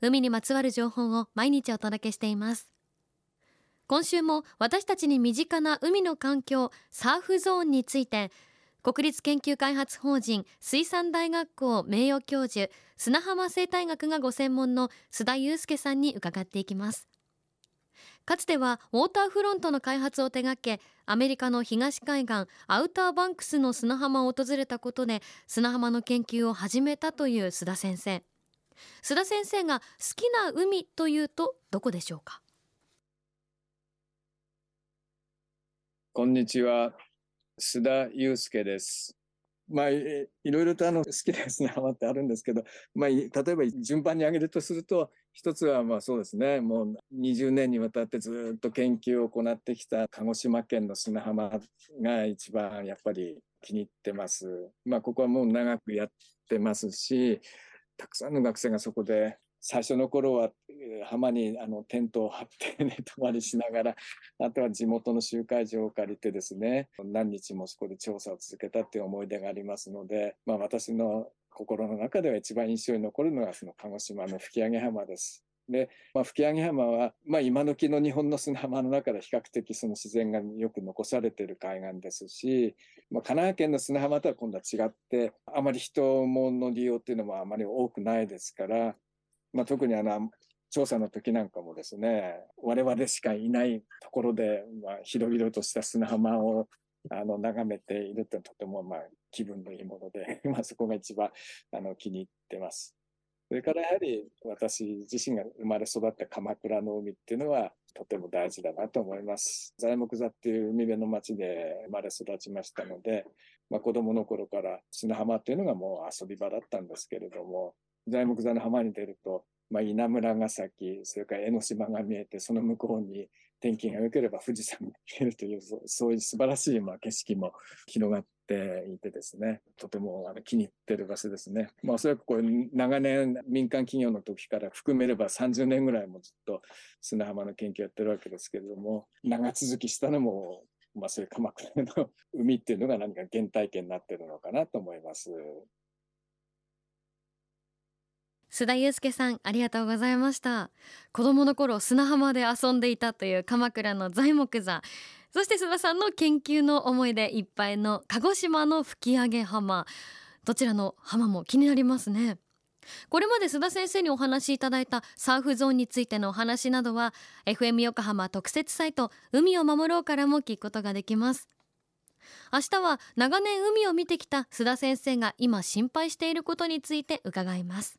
海にまつわる情報を毎日お届けしています。今週も私たちに身近な海の環境サーフゾーンについて国立研究開発法人水産大学校名誉教授砂浜生態学がご専門の須田祐介さんに伺っていきます。かつてはウォーターフロントの開発を手掛けアメリカの東海岸アウターバンクスの砂浜を訪れたことで砂浜の研究を始めたという須田先生。須田先生が好きな海というとどこでしょうか？こんにちは。須田祐介です。まあ、いろいろとあの好きな砂浜ってあるんですけど、まあ、例えば順番に挙げるとすると、一つはまあそうですね、もう20年にわたってずっと研究を行ってきた鹿児島県の砂浜が一番やっぱり気に入ってます。まあ、ここはもう長くやってますし、たくさんの学生がそこで最初の頃は浜にあのテントを張って寝泊まりしながら あとは地元の集会場を借りてですね何日もそこで調査を続けたっていう思い出がありますので、まあ、私の心の中では一番印象に残るのがその鹿児島の吹上浜です。で、まあ、吹上浜は、まあ、今時の日本の砂浜の中で比較的その自然がよく残されている海岸ですし、まあ、神奈川県の砂浜とは今度は違ってあまり人もの利用っていうのもあまり多くないですから、まあ、特にあの調査の時なんかもですね我々しかいないところで、まあ、広々とした砂浜をあの眺めているととてもまあ気分のいいもので、まあ、そこが一番あの気に入ってます。それからやはり私自身が生まれ育った鎌倉の海っていうのはとても大事だなと思います。材木座っていう海辺の町で生まれ育ちましたので、まあ、子供の頃から砂浜っていうのがもう遊び場だったんですけれども、材木座の浜に出ると、まあ、稲村ヶ崎、それから江ノ島が見えて、その向こうに天気が良ければ富士山が見えるという、そう いう素晴らしいまあ景色も広がっていてですね、とてもあの気に入ってる場所ですね。まあ、おそらくこう長年民間企業の時から含めれば30年ぐらいもずっと砂浜の研究やってるわけですけれども、長続きしたのもまあ、そういう鎌倉の海っていうのが何か原体験になってるのかなと思います。須田祐介さんありがとうございました。子供の頃砂浜で遊んでいたという鎌倉の材木座そして須田さんの研究の思い出いっぱいの鹿児島の吹上浜。どちらの浜も気になりますね。これまで須田先生にお話しいただいたサーフゾーンについてのお話などは FM 横浜特設サイト海を守ろうからも聞くことができます。明日は長年海を見てきた須田先生が今心配していることについて伺います。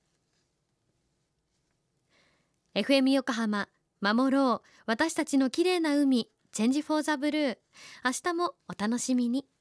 FM 横浜守ろう。私たちの綺麗な海チェンジフォーザブルー。明日もお楽しみに。